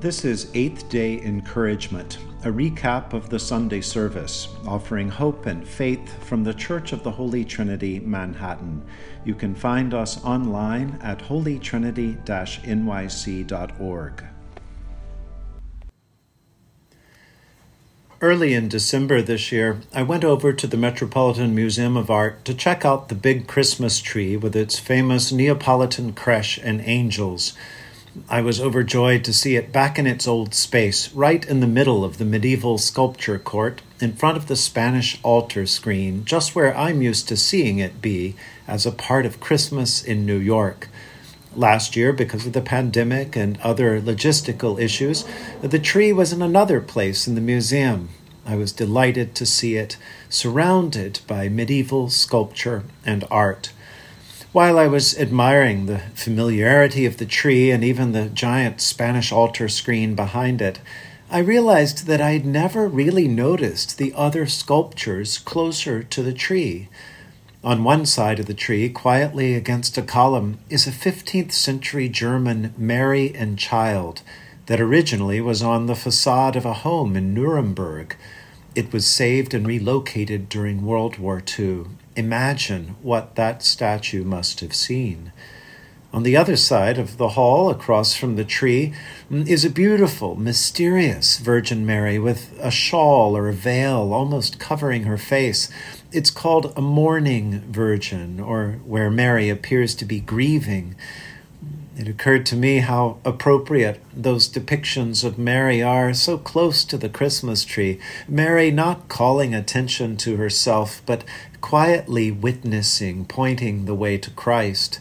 This is Eighth Day Encouragement, a recap of the Sunday service, offering hope and faith from the Church of the Holy Trinity, Manhattan. You can find us online at holytrinity nyc.org. Early in December this year, I went over to the Metropolitan Museum of Art to check out the big Christmas tree with its famous Neapolitan creche and angels. I was overjoyed to see it back in its old space, right in the middle of the medieval sculpture court, in front of the Spanish altar screen, just where I'm used to seeing it be as a part of Christmas in New York. Last year, because of the pandemic and other logistical issues, the tree was in another place in the museum. I was delighted to see it surrounded by medieval sculpture and art. While I was admiring the familiarity of the tree and even the giant Spanish altar screen behind it, I realized that I had never really noticed the other sculptures closer to the tree. On one side of the tree, quietly against a column, is a 15th century German Mary and Child that originally was on the facade of a home in Nuremberg. It was saved and relocated during World War II Imagine what that statue must have seen. On the other side of the hall, across from the tree, mm, is a beautiful, mysterious Virgin Mary with a shawl or a veil almost covering her face. It's called a mourning virgin, or where Mary appears to be grieving. It occurred to me how appropriate those depictions of Mary are so close to the Christmas tree. Mary not calling attention to herself, but quietly witnessing, pointing the way to Christ.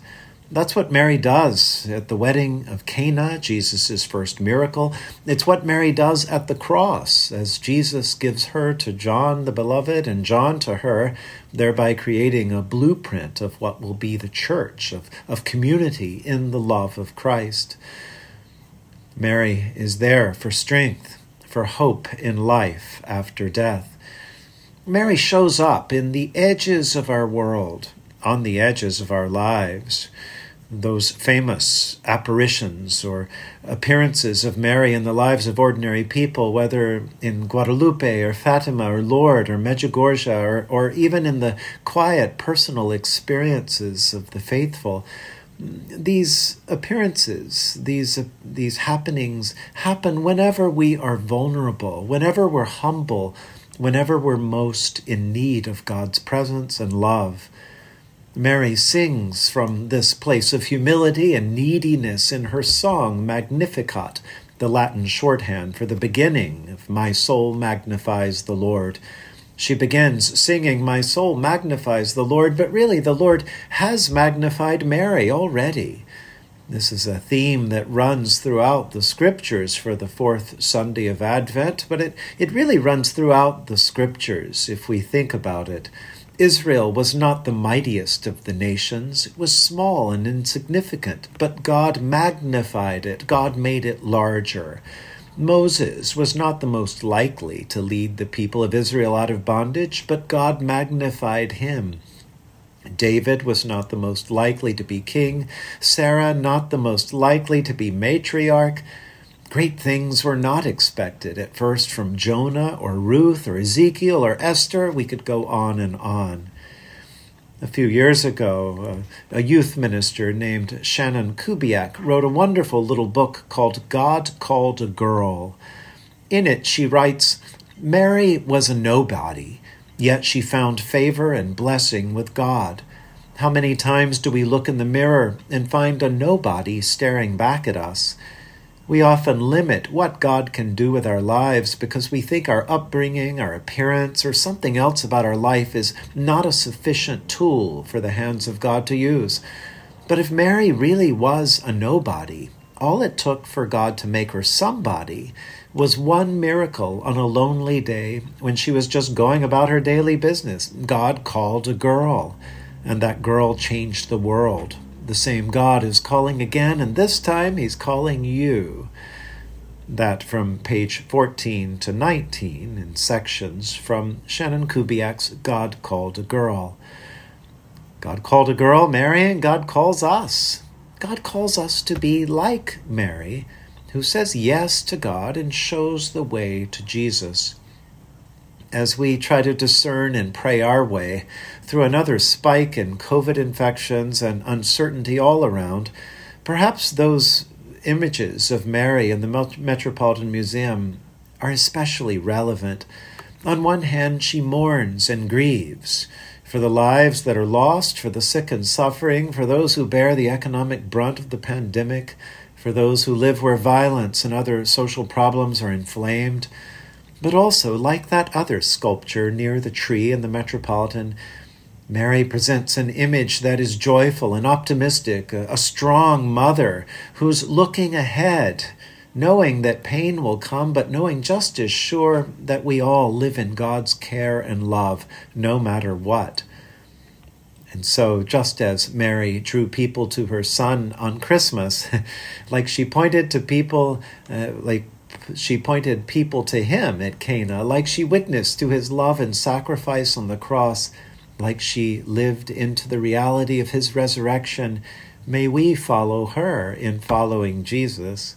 That's what Mary does at the wedding of Cana, Jesus' first miracle. It's what Mary does at the cross as Jesus gives her to John the Beloved and John to her, thereby creating a blueprint of what will be the church, of, of community in the love of Christ. Mary is there for strength, for hope in life after death. Mary shows up in the edges of our world, on the edges of our lives. Those famous apparitions or appearances of Mary in the lives of ordinary people, whether in Guadalupe or Fatima or Lourdes or Medjugorje or, or even in the quiet personal experiences of the faithful, these appearances, these these happenings happen whenever we are vulnerable, whenever we're humble, whenever we're most in need of God's presence and love. Mary sings from this place of humility and neediness in her song Magnificat, the Latin shorthand for the beginning of My Soul Magnifies the Lord. She begins singing, My soul magnifies the Lord, but really the Lord has magnified Mary already. This is a theme that runs throughout the scriptures for the fourth Sunday of Advent, but it, it really runs throughout the scriptures if we think about it. Israel was not the mightiest of the nations, it was small and insignificant, but God magnified it, God made it larger. Moses was not the most likely to lead the people of Israel out of bondage, but God magnified him. David was not the most likely to be king, Sarah not the most likely to be matriarch. Great things were not expected at first from Jonah or Ruth or Ezekiel or Esther. We could go on and on. A few years ago, a youth minister named Shannon Kubiak wrote a wonderful little book called God Called a Girl. In it, she writes Mary was a nobody Yet she found favor and blessing with God. How many times do we look in the mirror and find a nobody staring back at us? We often limit what God can do with our lives because we think our upbringing, our appearance, or something else about our life is not a sufficient tool for the hands of God to use. But if Mary really was a nobody, all it took for God to make her somebody was one miracle on a lonely day when she was just going about her daily business. God called a girl, and that girl changed the world. The same God is calling again, and this time he's calling you. That from page 14 to 19 in sections from Shannon Kubiak's God Called a Girl. God called a girl, Mary, and God calls us. God calls us to be like Mary who says yes to God and shows the way to Jesus. As we try to discern and pray our way through another spike in COVID infections and uncertainty all around, perhaps those images of Mary in the Metropolitan Museum are especially relevant. On one hand, she mourns and grieves for the lives that are lost, for the sick and suffering, for those who bear the economic brunt of the pandemic, for those who live where violence and other social problems are inflamed. But also, like that other sculpture near the tree in the Metropolitan, Mary presents an image that is joyful and optimistic, a, strong mother who's looking ahead, knowing that pain will come, but knowing just as sure that we all live in God's care and love no matter what. And so, just as Mary drew people to her son on Christmas, like she pointed to people, uh, like she pointed people to him at Cana, like she witnessed to his love and sacrifice on the cross like she lived into the reality of his resurrection, may we follow her in following Jesus.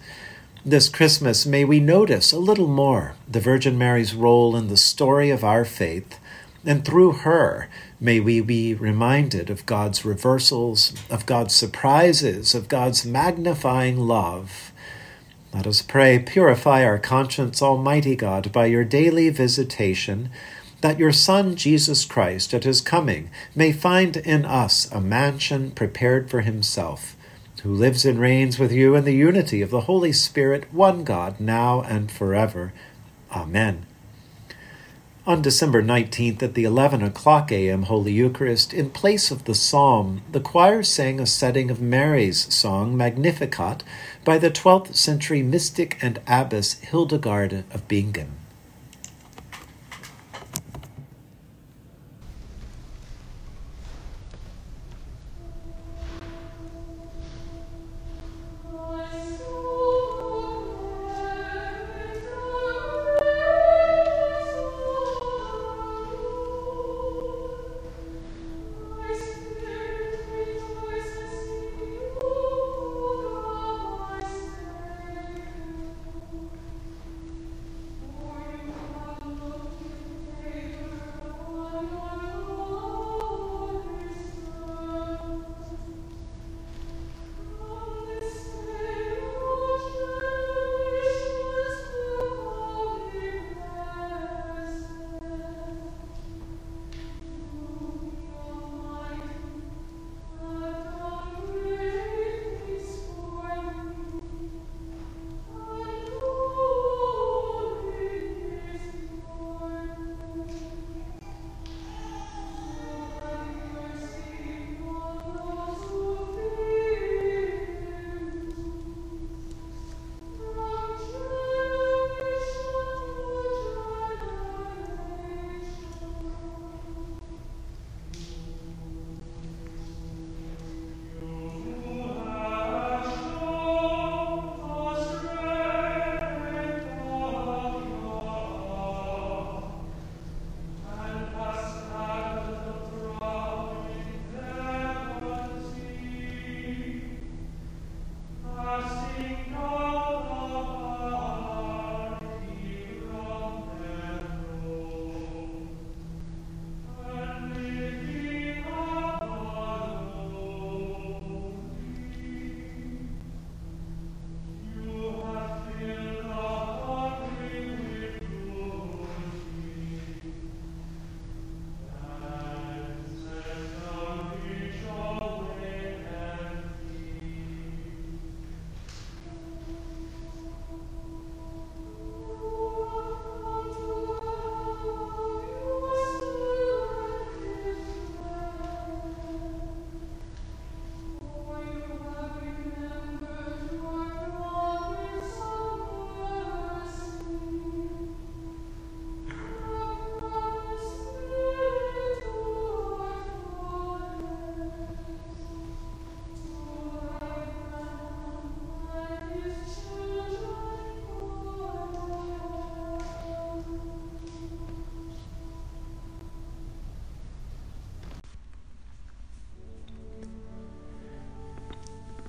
This Christmas, may we notice a little more the Virgin Mary's role in the story of our faith, and through her, may we be reminded of God's reversals, of God's surprises, of God's magnifying love. Let us pray, purify our conscience, Almighty God, by your daily visitation that your Son, Jesus Christ, at his coming, may find in us a mansion prepared for himself, who lives and reigns with you in the unity of the Holy Spirit, one God, now and forever. Amen. On December 19th at the 11 o'clock a.m. Holy Eucharist, in place of the psalm, the choir sang a setting of Mary's song Magnificat by the 12th century mystic and abbess Hildegard of Bingen.